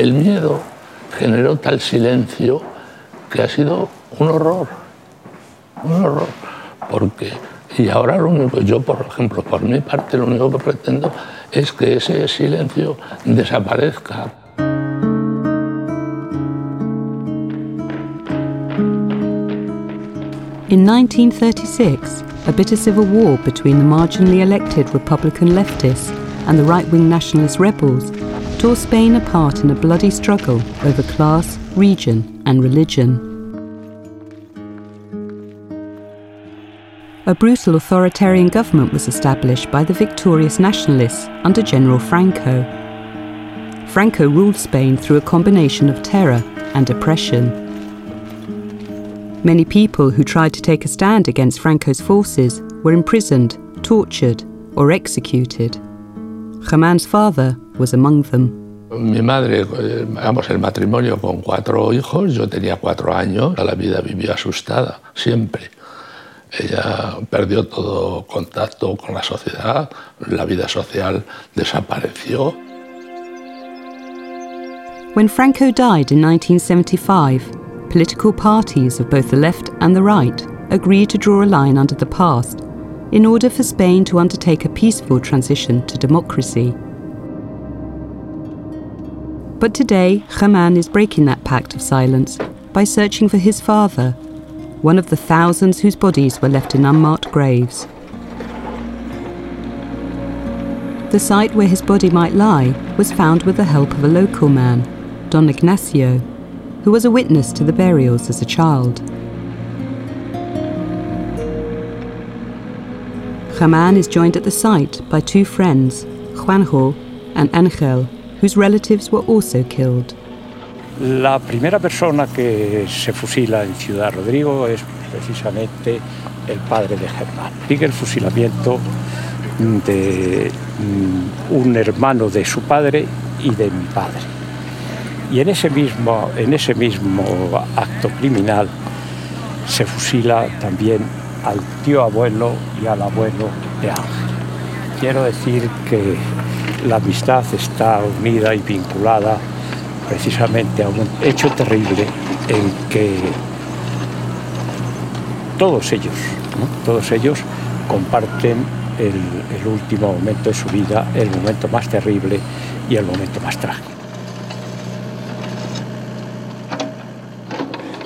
El miedo generó tal silencio que ha sido un horror, un horror, porque y ahora lo único, yo por ejemplo, por mi parte, lo único que pretendo es que ese silencio desaparezca. In 1936, a bitter civil war between the marginally elected Republican leftists and the right wing nationalist rebels tore Spain apart in a bloody struggle over class, region, and religion. a brutal authoritarian government was established by the victorious nationalists under General Franco. Franco ruled Spain through a combination of terror and oppression. Many people who tried to take a stand against Franco's forces were imprisoned, tortured, or executed. Germán's father was among them. Mi madre, eh, vamos, el matrimonio con cuatro hijos, yo tenía cuatro años, la vida vivió asustada, siempre. Ella perdió todo contacto con la sociedad, la vida social desapareció. When Franco died in 1975, political parties of both the left and the right agreed to draw a line under the past in order for Spain to undertake a peaceful transition to democracy. But today, Germán is breaking that pact of silence by searching for his father, one of the thousands whose bodies were left in unmarked graves. The site where his body might lie was found with the help of a local man, Don Ignacio, who was a witness to the burials as a child. Germán is joined at the site by two friends, Juanjo and Angel, whose relatives were also killed. La primera persona que se fusila en Ciudad Rodrigo es precisamente el padre de Germán. Sigue el fusilamiento de mm, un hermano de su padre y de mi padre. Y en ese mismo, en ese mismo acto criminal se fusila también al tío abuelo y al abuelo de Ángel. Quiero decir que la amistad está unida y vinculada precisamente a un hecho terrible en que todos ellos, todos ellos comparten el, último momento de su vida, el momento más terrible y el momento más trágico.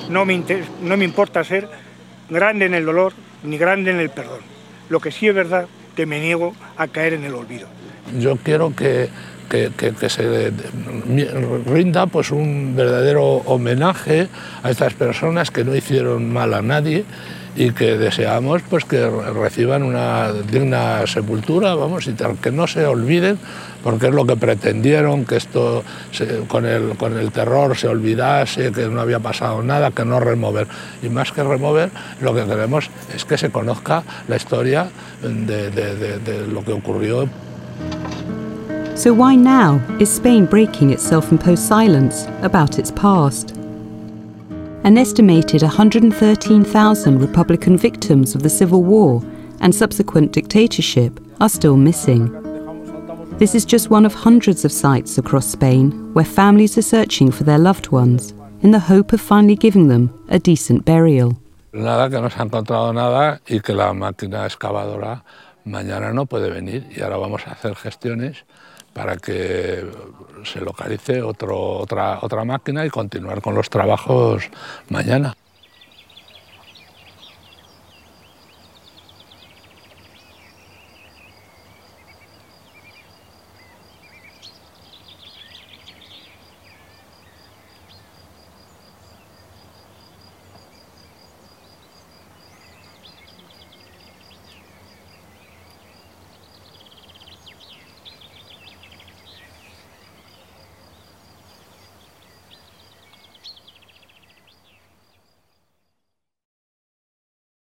No me, no me importa ser grande en el dolor ni grande en el perdón. Lo que sí es verdad que me niego a caer en el olvido. Yo quiero que que, se rinda pues un verdadero homenaje a estas personas que no hicieron mal a nadie y que deseamos pues que reciban una digna sepultura, vamos, y que no se olviden, porque es lo que pretendieron, que esto con, el, con el terror se olvidase, que no había pasado nada, que no remover. Y más que remover, lo que queremos es que se conozca la historia de lo que ocurrió. So, why now is Spain breaking its self imposed silence about its past? An estimated 113,000 Republican victims of the Civil War and subsequent dictatorship are still missing. This is just one of hundreds of sites across Spain where families are searching for their loved ones in the hope of finally giving them a decent burial. Nada que no se ha encontrado nada y que la máquina excavadora mañana no puede venir y ahora vamos a hacer gestiones para que se localice otra, otra máquina y continuar con los trabajos mañana.